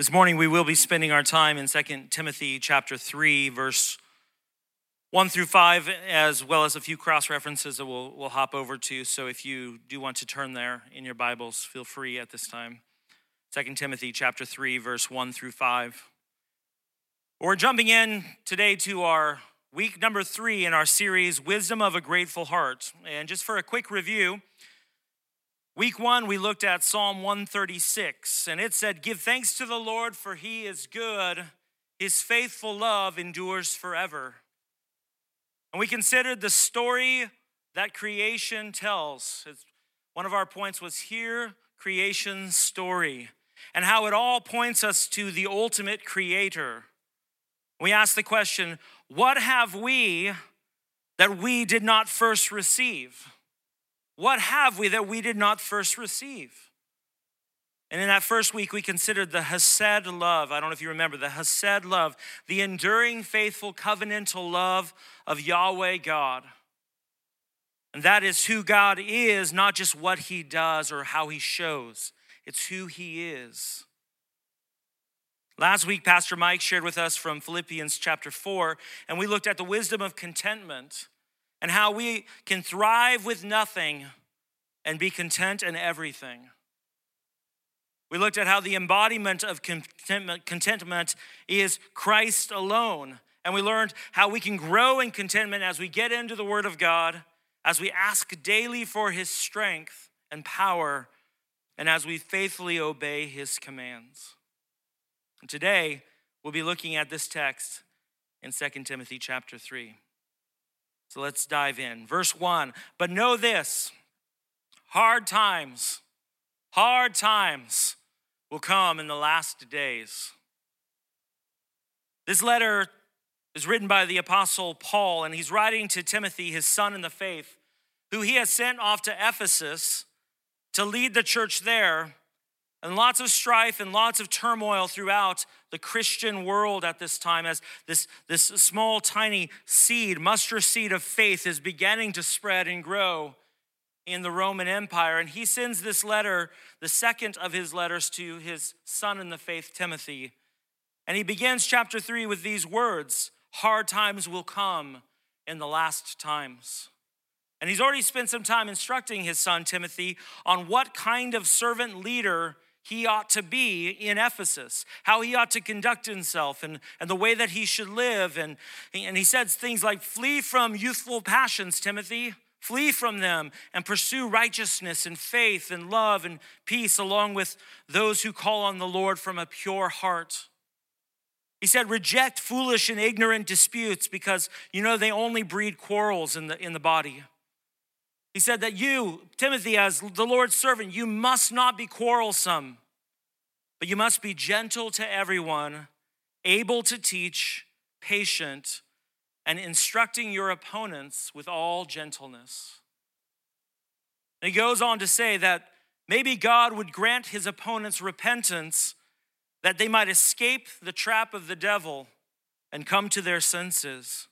This morning we will be spending our time in 2 Timothy chapter 3 verse 1 through 5 as well as a few cross references that we'll, we'll hop over to. So if you do want to turn there in your Bibles, feel free at this time. 2 Timothy chapter 3 verse 1 through 5. We're jumping in today to our week number 3 in our series Wisdom of a Grateful Heart. And just for a quick review, Week one, we looked at Psalm 136, and it said, Give thanks to the Lord, for he is good. His faithful love endures forever. And we considered the story that creation tells. one of our points was here, creation's story, and how it all points us to the ultimate creator. We asked the question, What have we that we did not first receive? What have we that we did not first receive? And in that first week, we considered the Hesed love. I don't know if you remember the Hesed love, the enduring, faithful, covenantal love of Yahweh God. And that is who God is, not just what he does or how he shows, it's who he is. Last week, Pastor Mike shared with us from Philippians chapter 4, and we looked at the wisdom of contentment and how we can thrive with nothing and be content in everything. We looked at how the embodiment of contentment, contentment is Christ alone. And we learned how we can grow in contentment as we get into the Word of God, as we ask daily for His strength and power, and as we faithfully obey His commands. And today, we'll be looking at this text in 2 Timothy chapter 3. So let's dive in. Verse 1 But know this hard times, hard times will come in the last days. This letter is written by the Apostle Paul, and he's writing to Timothy, his son in the faith, who he has sent off to Ephesus to lead the church there and lots of strife and lots of turmoil throughout the Christian world at this time as this, this small, tiny seed, mustard seed of faith, is beginning to spread and grow in the Roman Empire. And he sends this letter, the second of his letters, to his son in the faith, Timothy. And he begins chapter three with these words Hard times will come in the last times. And he's already spent some time instructing his son Timothy on what kind of servant leader he ought to be in Ephesus, how he ought to conduct himself, and, and the way that he should live. And, and he says things like, Flee from youthful passions, Timothy. Flee from them and pursue righteousness and faith and love and peace along with those who call on the Lord from a pure heart. He said, Reject foolish and ignorant disputes because you know they only breed quarrels in the, in the body. He said that you, Timothy, as the Lord's servant, you must not be quarrelsome, but you must be gentle to everyone, able to teach, patient, and instructing your opponents with all gentleness. And he goes on to say that maybe God would grant his opponents repentance that they might escape the trap of the devil and come to their senses.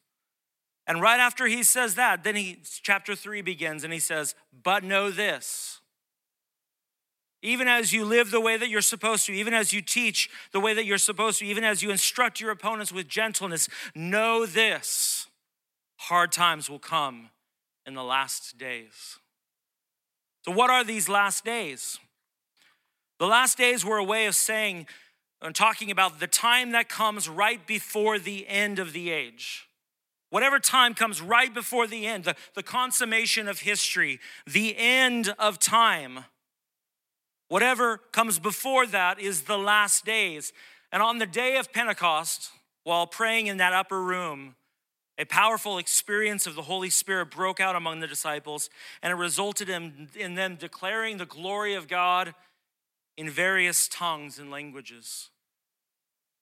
And right after he says that, then he chapter 3 begins and he says, "But know this, even as you live the way that you're supposed to, even as you teach the way that you're supposed to, even as you instruct your opponents with gentleness, know this hard times will come in the last days." So, what are these last days? The last days were a way of saying and talking about the time that comes right before the end of the age. Whatever time comes right before the end, the, the consummation of history, the end of time, whatever comes before that is the last days. And on the day of Pentecost, while praying in that upper room, a powerful experience of the Holy Spirit broke out among the disciples, and it resulted in, in them declaring the glory of God in various tongues and languages.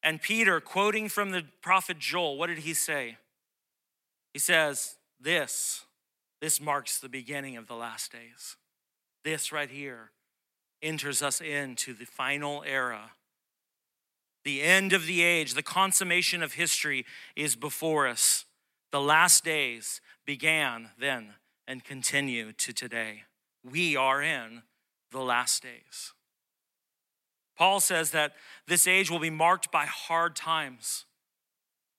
And Peter, quoting from the prophet Joel, what did he say? He says, This, this marks the beginning of the last days. This right here enters us into the final era. The end of the age, the consummation of history is before us. The last days began then and continue to today. We are in the last days. Paul says that this age will be marked by hard times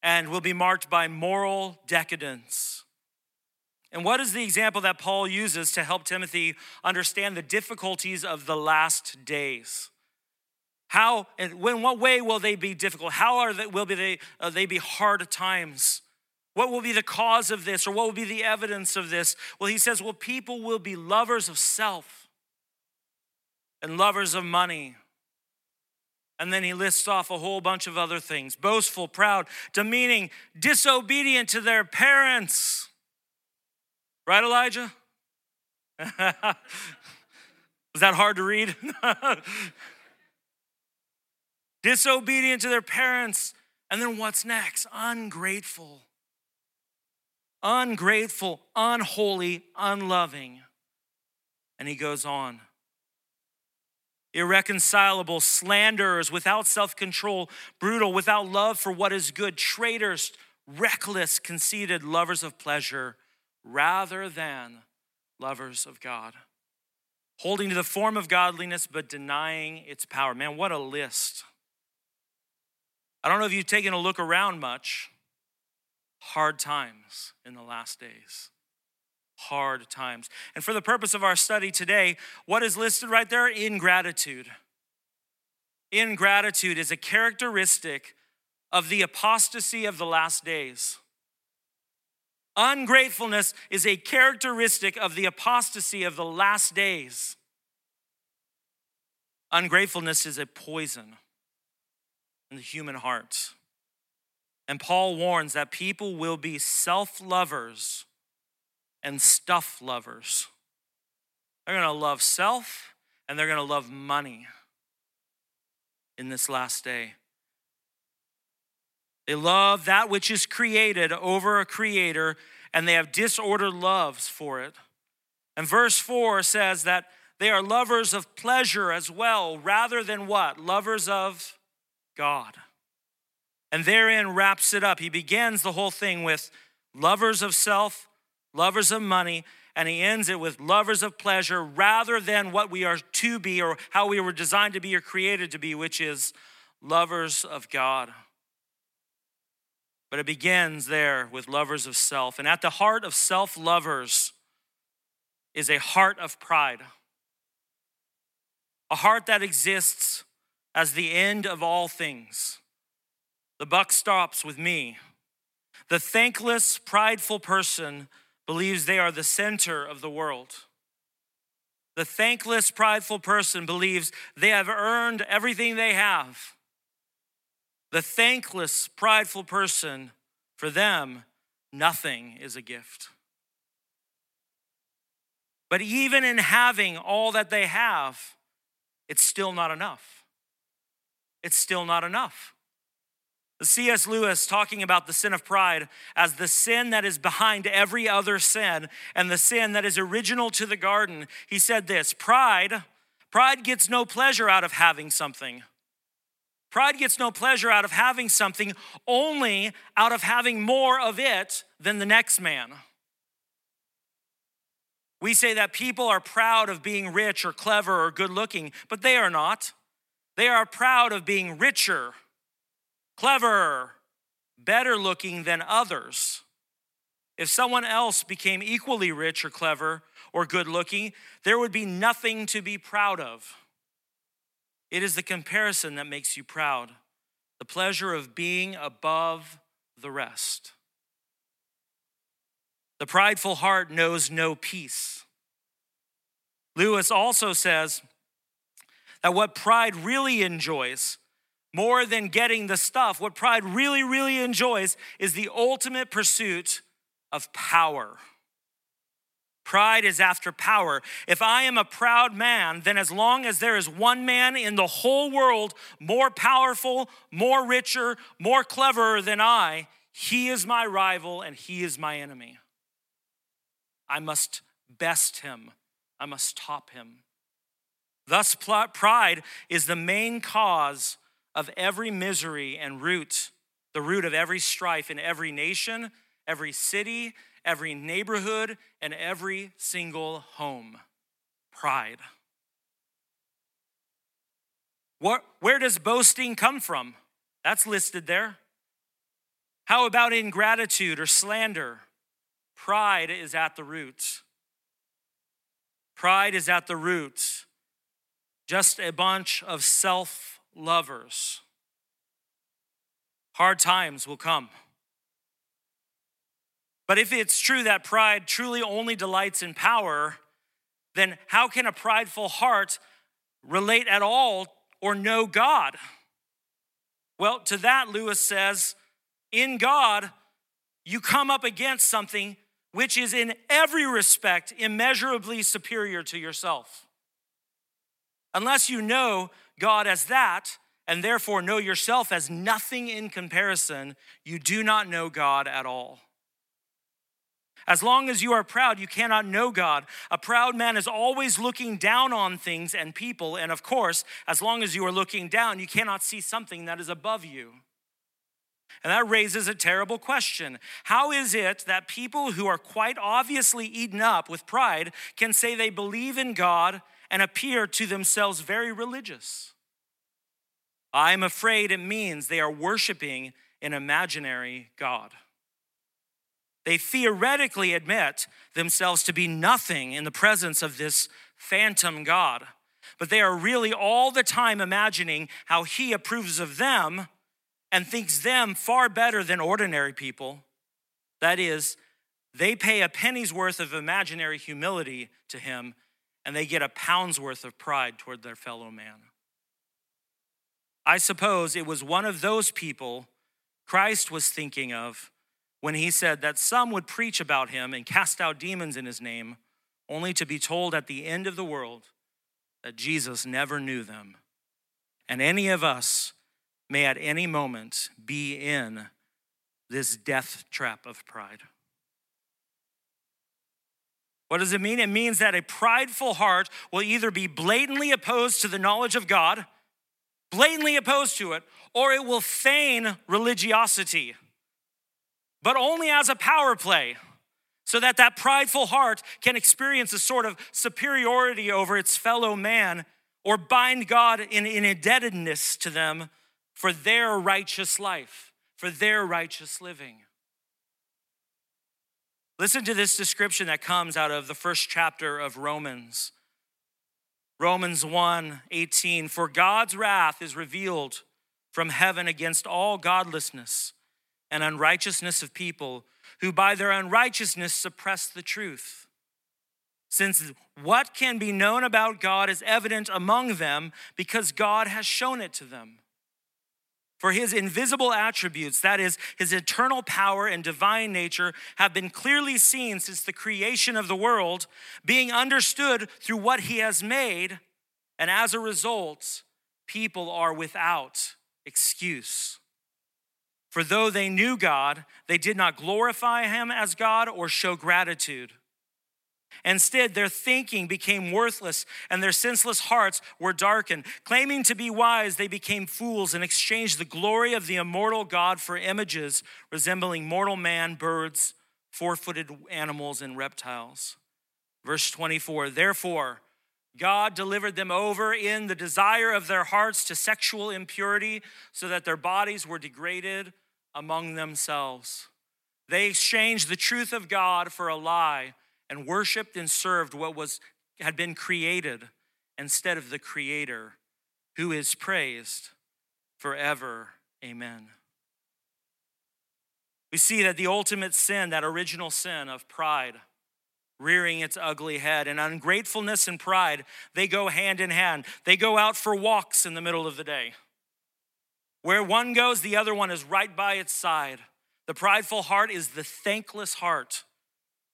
and will be marked by moral decadence. And what is the example that Paul uses to help Timothy understand the difficulties of the last days? How and in what way will they be difficult? How are they, will be they, uh, they be hard times? What will be the cause of this, or what will be the evidence of this? Well, he says, well, people will be lovers of self and lovers of money and then he lists off a whole bunch of other things boastful, proud, demeaning, disobedient to their parents. Right, Elijah? Was that hard to read? disobedient to their parents. And then what's next? Ungrateful. Ungrateful, unholy, unloving. And he goes on irreconcilable, slanderers, without self control, brutal, without love for what is good, traitors, reckless, conceited, lovers of pleasure rather than lovers of God. Holding to the form of godliness but denying its power. Man, what a list. I don't know if you've taken a look around much. Hard times in the last days hard times. And for the purpose of our study today, what is listed right there? Ingratitude. Ingratitude is a characteristic of the apostasy of the last days. Ungratefulness is a characteristic of the apostasy of the last days. Ungratefulness is a poison in the human heart. And Paul warns that people will be self lovers and stuff lovers. They're going to love self and they're going to love money in this last day. They love that which is created over a creator and they have disordered loves for it. And verse 4 says that they are lovers of pleasure as well, rather than what? Lovers of God. And therein wraps it up. He begins the whole thing with lovers of self, lovers of money, and he ends it with lovers of pleasure rather than what we are to be or how we were designed to be or created to be, which is lovers of God. But it begins there with lovers of self. And at the heart of self lovers is a heart of pride, a heart that exists as the end of all things. The buck stops with me. The thankless, prideful person believes they are the center of the world. The thankless, prideful person believes they have earned everything they have. The thankless, prideful person, for them, nothing is a gift. But even in having all that they have, it's still not enough. It's still not enough. C.S. Lewis talking about the sin of pride as the sin that is behind every other sin and the sin that is original to the garden. He said this pride, pride gets no pleasure out of having something. Pride gets no pleasure out of having something, only out of having more of it than the next man. We say that people are proud of being rich or clever or good looking, but they are not. They are proud of being richer cleverer, better looking than others. If someone else became equally rich or clever or good looking, there would be nothing to be proud of. It is the comparison that makes you proud, the pleasure of being above the rest. The prideful heart knows no peace. Lewis also says that what pride really enjoys more than getting the stuff, what pride really, really enjoys is the ultimate pursuit of power. Pride is after power. If I am a proud man, then as long as there is one man in the whole world more powerful, more richer, more cleverer than I, he is my rival and he is my enemy. I must best him, I must top him. Thus, pride is the main cause of every misery and root, the root of every strife in every nation, every city, every neighborhood, and every single home. Pride. What, where does boasting come from? That's listed there. How about ingratitude or slander? Pride is at the root. Pride is at the root. Just a bunch of self lovers. Hard times will come. But if it's true that pride truly only delights in power, then how can a prideful heart relate at all or know God? Well, to that, Lewis says, in God, you come up against something which is in every respect immeasurably superior to yourself. Unless you know God as that, and therefore know yourself as nothing in comparison, you do not know God at all. As long as you are proud, you cannot know God. A proud man is always looking down on things and people. And of course, as long as you are looking down, you cannot see something that is above you. And that raises a terrible question. How is it that people who are quite obviously eaten up with pride can say they believe in God and appear to themselves very religious? I'm afraid it means they are worshiping an imaginary God. They theoretically admit themselves to be nothing in the presence of this phantom God, but they are really all the time imagining how He approves of them and thinks them far better than ordinary people. That is, they pay a penny's worth of imaginary humility to Him and they get a pound's worth of pride toward their fellow man. I suppose it was one of those people Christ was thinking of when he said that some would preach about him and cast out demons in his name, only to be told at the end of the world that Jesus never knew them. And any of us may at any moment be in this death trap of pride. What does it mean? It means that a prideful heart will either be blatantly opposed to the knowledge of God, blatantly opposed to it, or it will feign religiosity but only as a power play so that that prideful heart can experience a sort of superiority over its fellow man or bind God in, in indebtedness to them for their righteous life, for their righteous living. Listen to this description that comes out of the first chapter of Romans. Romans 1 18, for God's wrath is revealed from heaven against all godlessness and unrighteousness of people who by their unrighteousness suppress the truth. Since what can be known about God is evident among them because God has shown it to them. For his invisible attributes, that is, his eternal power and divine nature, have been clearly seen since the creation of the world, being understood through what he has made, and as a result, people are without excuse. For though they knew God, they did not glorify him as God or show gratitude. Instead, their thinking became worthless and their senseless hearts were darkened. Claiming to be wise, they became fools and exchanged the glory of the immortal God for images resembling mortal man, birds, four footed animals, and reptiles. Verse 24 Therefore, God delivered them over in the desire of their hearts to sexual impurity so that their bodies were degraded among themselves. They exchanged the truth of God for a lie and worshiped and served what was, had been created instead of the Creator, who is praised forever. Amen. We see that the ultimate sin, that original sin of pride, rearing its ugly head, and ungratefulness and pride, they go hand in hand. They go out for walks in the middle of the day. Where one goes, the other one is right by its side. The prideful heart is the thankless heart,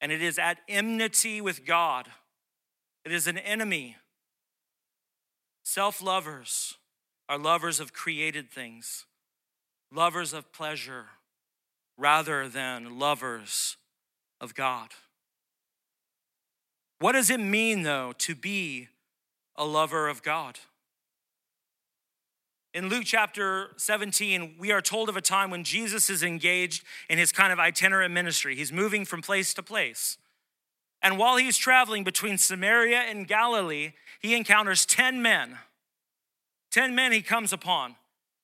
and it is at enmity with God. It is an enemy. Self lovers are lovers of created things, lovers of pleasure, rather than lovers of God. What does it mean, though, to be a lover of God? In Luke chapter 17, we are told of a time when Jesus is engaged in his kind of itinerant ministry. He's moving from place to place. And while he's traveling between Samaria and Galilee, he encounters 10 men, 10 men he comes upon,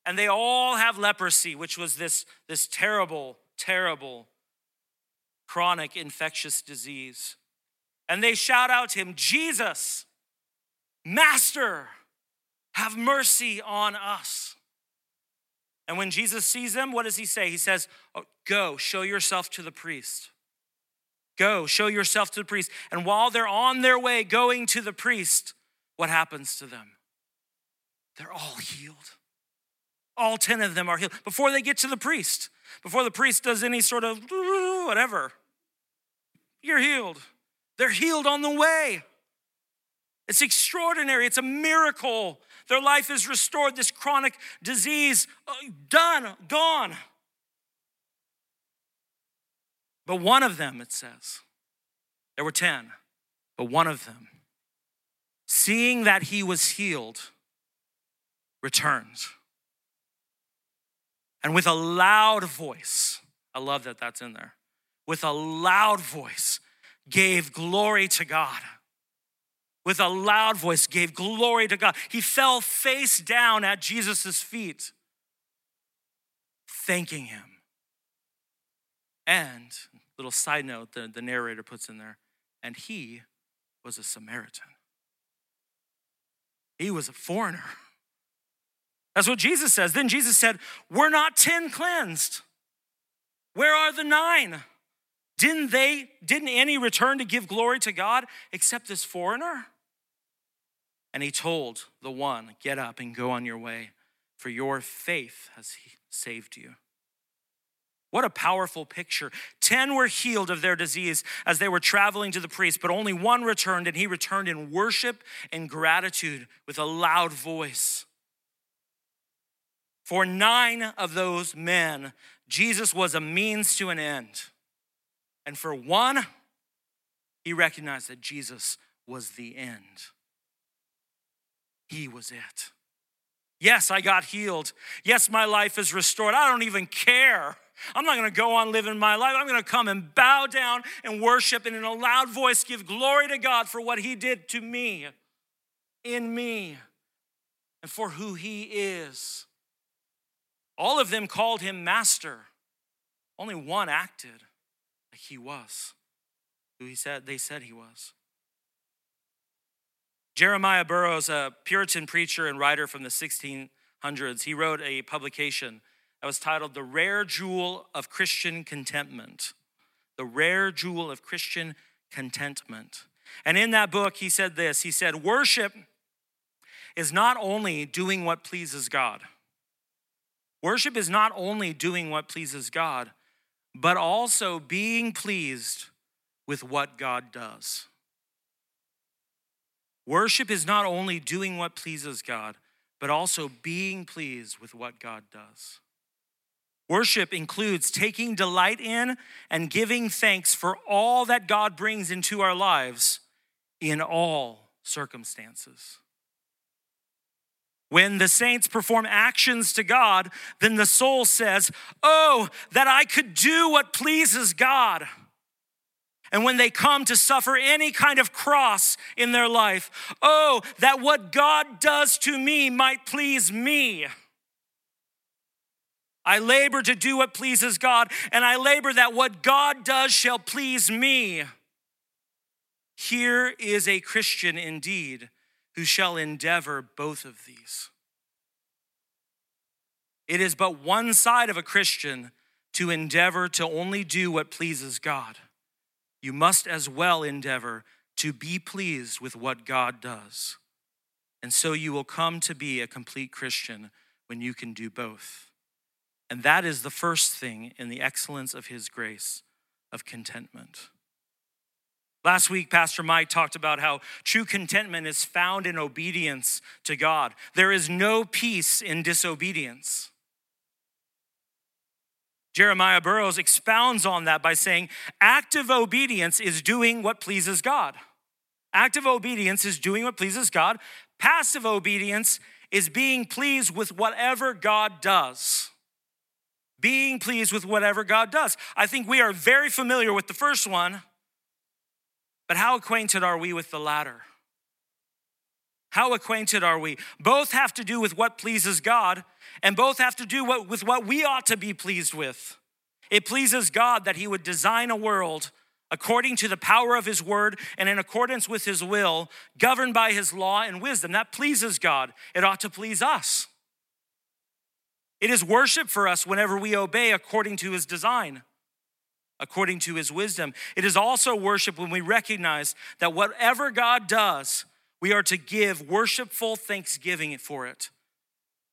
and they all have leprosy, which was this, this terrible, terrible chronic infectious disease. And they shout out to him, Jesus, Master, have mercy on us. And when Jesus sees them, what does he say? He says, oh, Go, show yourself to the priest. Go, show yourself to the priest. And while they're on their way going to the priest, what happens to them? They're all healed. All 10 of them are healed before they get to the priest, before the priest does any sort of whatever. You're healed. They're healed on the way. It's extraordinary. It's a miracle. Their life is restored. This chronic disease, uh, done, gone. But one of them, it says, there were 10, but one of them, seeing that he was healed, returned. And with a loud voice, I love that that's in there, with a loud voice, gave glory to God. With a loud voice, gave glory to God. He fell face down at Jesus' feet, thanking him. And, little side note, the, the narrator puts in there, and he was a Samaritan. He was a foreigner. That's what Jesus says. Then Jesus said, We're not 10 cleansed. Where are the nine? Didn't they, didn't any return to give glory to God except this foreigner? And he told the one, Get up and go on your way, for your faith has saved you. What a powerful picture. Ten were healed of their disease as they were traveling to the priest, but only one returned, and he returned in worship and gratitude with a loud voice. For nine of those men, Jesus was a means to an end. And for one, he recognized that Jesus was the end. He was it. Yes, I got healed. Yes, my life is restored. I don't even care. I'm not gonna go on living my life. I'm gonna come and bow down and worship and in a loud voice give glory to God for what He did to me, in me, and for who He is. All of them called him master. Only one acted he was who he said they said he was. Jeremiah Burroughs, a Puritan preacher and writer from the 1600s, he wrote a publication that was titled The Rare Jewel of Christian Contentment. The Rare Jewel of Christian Contentment. And in that book, he said this He said, Worship is not only doing what pleases God. Worship is not only doing what pleases God, but also being pleased with what God does. Worship is not only doing what pleases God, but also being pleased with what God does. Worship includes taking delight in and giving thanks for all that God brings into our lives in all circumstances. When the saints perform actions to God, then the soul says, Oh, that I could do what pleases God. And when they come to suffer any kind of cross in their life, oh, that what God does to me might please me. I labor to do what pleases God, and I labor that what God does shall please me. Here is a Christian indeed who shall endeavor both of these. It is but one side of a Christian to endeavor to only do what pleases God. You must as well endeavor to be pleased with what God does. And so you will come to be a complete Christian when you can do both. And that is the first thing in the excellence of His grace of contentment. Last week, Pastor Mike talked about how true contentment is found in obedience to God. There is no peace in disobedience. Jeremiah Burroughs expounds on that by saying active obedience is doing what pleases God. Active obedience is doing what pleases God. Passive obedience is being pleased with whatever God does. Being pleased with whatever God does. I think we are very familiar with the first one but how acquainted are we with the latter? How acquainted are we? Both have to do with what pleases God, and both have to do what, with what we ought to be pleased with. It pleases God that He would design a world according to the power of His word and in accordance with His will, governed by His law and wisdom. That pleases God. It ought to please us. It is worship for us whenever we obey according to His design according to his wisdom. It is also worship when we recognize that whatever God does, we are to give worshipful thanksgiving for it.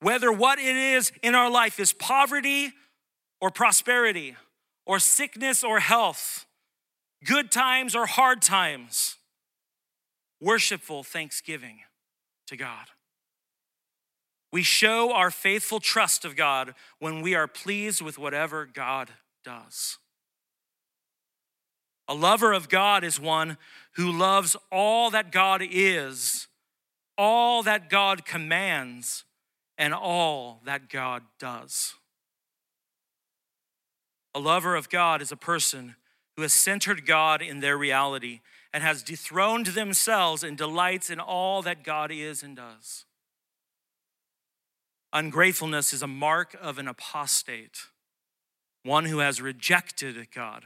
Whether what it is in our life is poverty or prosperity, or sickness or health, good times or hard times, worshipful thanksgiving to God. We show our faithful trust of God when we are pleased with whatever God does. A lover of God is one who loves all that God is, all that God commands, and all that God does. A lover of God is a person who has centered God in their reality and has dethroned themselves and delights in all that God is and does. Ungratefulness is a mark of an apostate, one who has rejected God.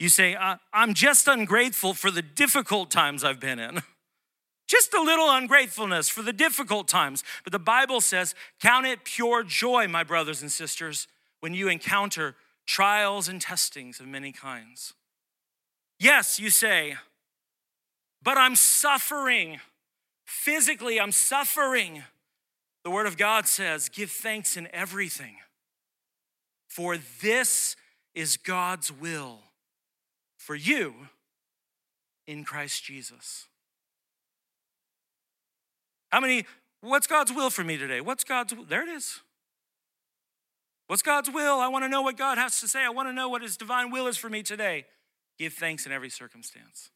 You say, I'm just ungrateful for the difficult times I've been in. Just a little ungratefulness for the difficult times. But the Bible says, Count it pure joy, my brothers and sisters, when you encounter trials and testings of many kinds. Yes, you say, but I'm suffering. Physically, I'm suffering. The Word of God says, Give thanks in everything, for this is God's will for you in Christ Jesus. How many, what's God's will for me today? What's God's, there it is. What's God's will? I want to know what God has to say. I want to know what His divine will is for me today. Give thanks in every circumstance.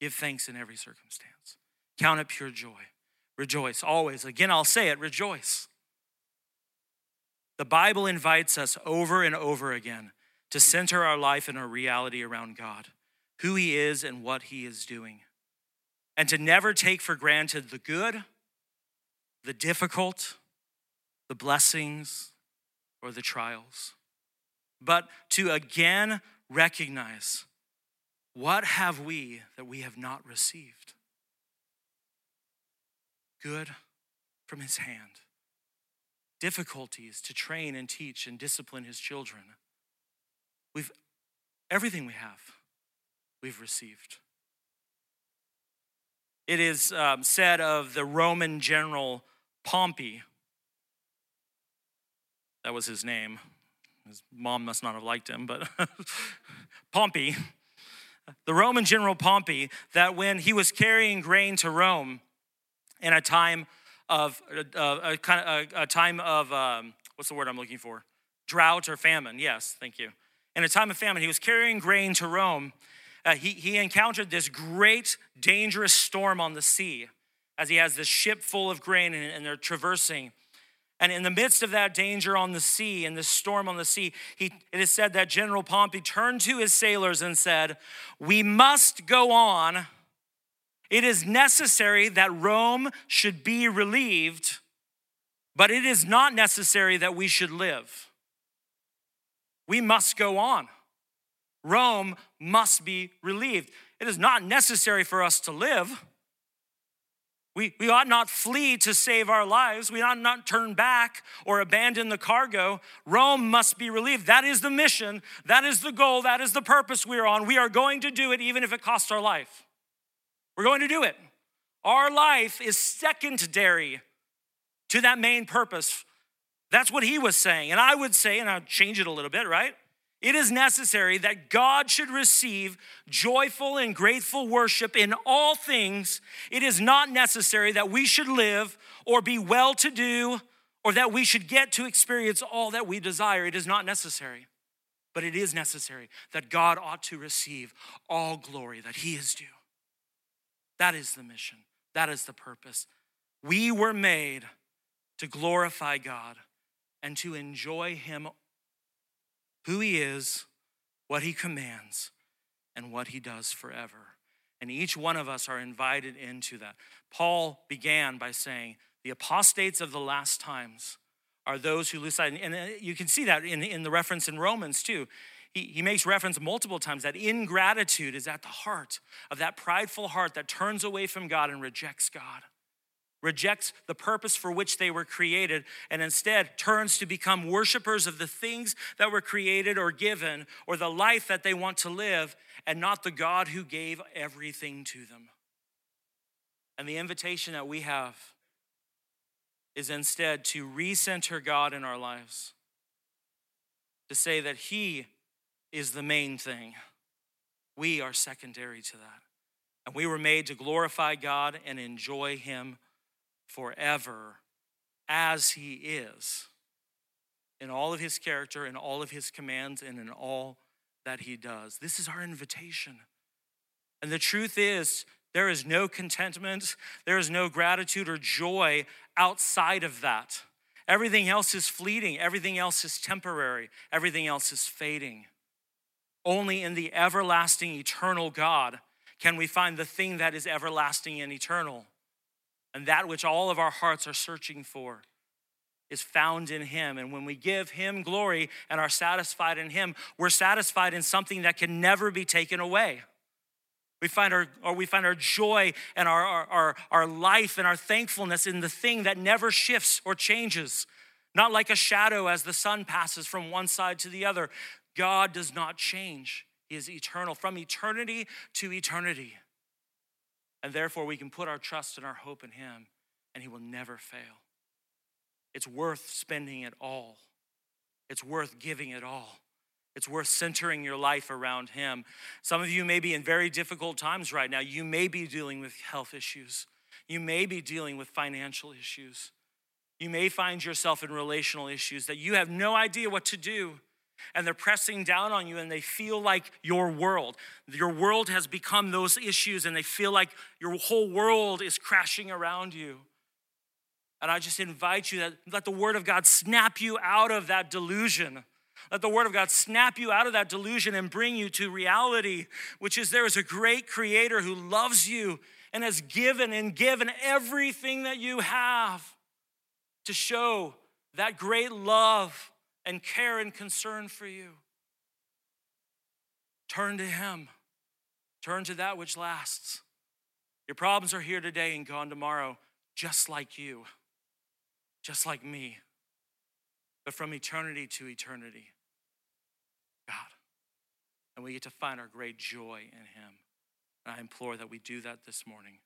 Give thanks in every circumstance. Count it pure joy. Rejoice always. Again, I'll say it rejoice. The Bible invites us over and over again to center our life and our reality around God, who He is and what He is doing, and to never take for granted the good, the difficult, the blessings, or the trials, but to again recognize what have we that we have not received? Good from His hand difficulties to train and teach and discipline his children. We've everything we have, we've received. It is um, said of the Roman general Pompey. That was his name. His mom must not have liked him, but Pompey, the Roman general Pompey, that when he was carrying grain to Rome in a time of uh, a kind of a, a time of um, what's the word I'm looking for? Drought or famine. Yes, thank you in a time of famine, he was carrying grain to Rome. Uh, he, he encountered this great, dangerous storm on the sea as he has this ship full of grain and, and they're traversing. And in the midst of that danger on the sea and this storm on the sea, he, it is said that General Pompey turned to his sailors and said, We must go on. It is necessary that Rome should be relieved, but it is not necessary that we should live. We must go on. Rome must be relieved. It is not necessary for us to live. We, we ought not flee to save our lives. We ought not turn back or abandon the cargo. Rome must be relieved. That is the mission. That is the goal. That is the purpose we are on. We are going to do it even if it costs our life. We're going to do it. Our life is secondary to that main purpose that's what he was saying. And I would say, and I'll change it a little bit, right? It is necessary that God should receive joyful and grateful worship in all things. It is not necessary that we should live or be well to do or that we should get to experience all that we desire. It is not necessary. But it is necessary that God ought to receive all glory that he is due. That is the mission, that is the purpose. We were made to glorify God and to enjoy Him, who He is, what He commands, and what He does forever. And each one of us are invited into that. Paul began by saying, The apostates of the last times are those who lose sight. And uh, you can see that in, in the reference in Romans too. He, he makes reference multiple times that ingratitude is at the heart of that prideful heart that turns away from God and rejects God rejects the purpose for which they were created, and instead turns to become worshipers of the things that were created or given, or the life that they want to live, and not the God who gave everything to them. And the invitation that we have is instead to recenter God in our lives, to say that He is the main thing. We are secondary to that. And we were made to glorify God and enjoy Him forever as He is in all of His character, in all of His commands, and in all that He does. This is our invitation. And the truth is, there is no contentment, there is no gratitude or joy outside of that. Everything else is fleeting, everything else is temporary, everything else is fading. Only in the everlasting, eternal God can we find the thing that is everlasting and eternal. And that which all of our hearts are searching for is found in Him. And when we give Him glory and are satisfied in Him, we're satisfied in something that can never be taken away. We find our, or we find our joy and our, our, our life and our thankfulness in the thing that never shifts or changes. Not like a shadow as the sun passes from one side to the other. God does not change, He is eternal, from eternity to eternity. And therefore, we can put our trust and our hope in Him, and He will never fail. It's worth spending it all, it's worth giving it all. It's worth centering your life around Him. Some of you may be in very difficult times right now. You may be dealing with health issues, you may be dealing with financial issues. You may find yourself in relational issues that you have no idea what to do and they're pressing down on you and they feel like your world. Your world has become those issues and they feel like your whole world is crashing around you. And I just invite you that let the word of God snap you out of that delusion. Let the word of God snap you out of that delusion and bring you to reality, which is there is a great creator who loves you and has given and given everything that you have to show that great love and care and concern for you. Turn to Him, turn to that which lasts. Your problems are here today and gone tomorrow, just like you, just like me, but from eternity to eternity. God. And we get to find our great joy in Him. And I implore that we do that this morning.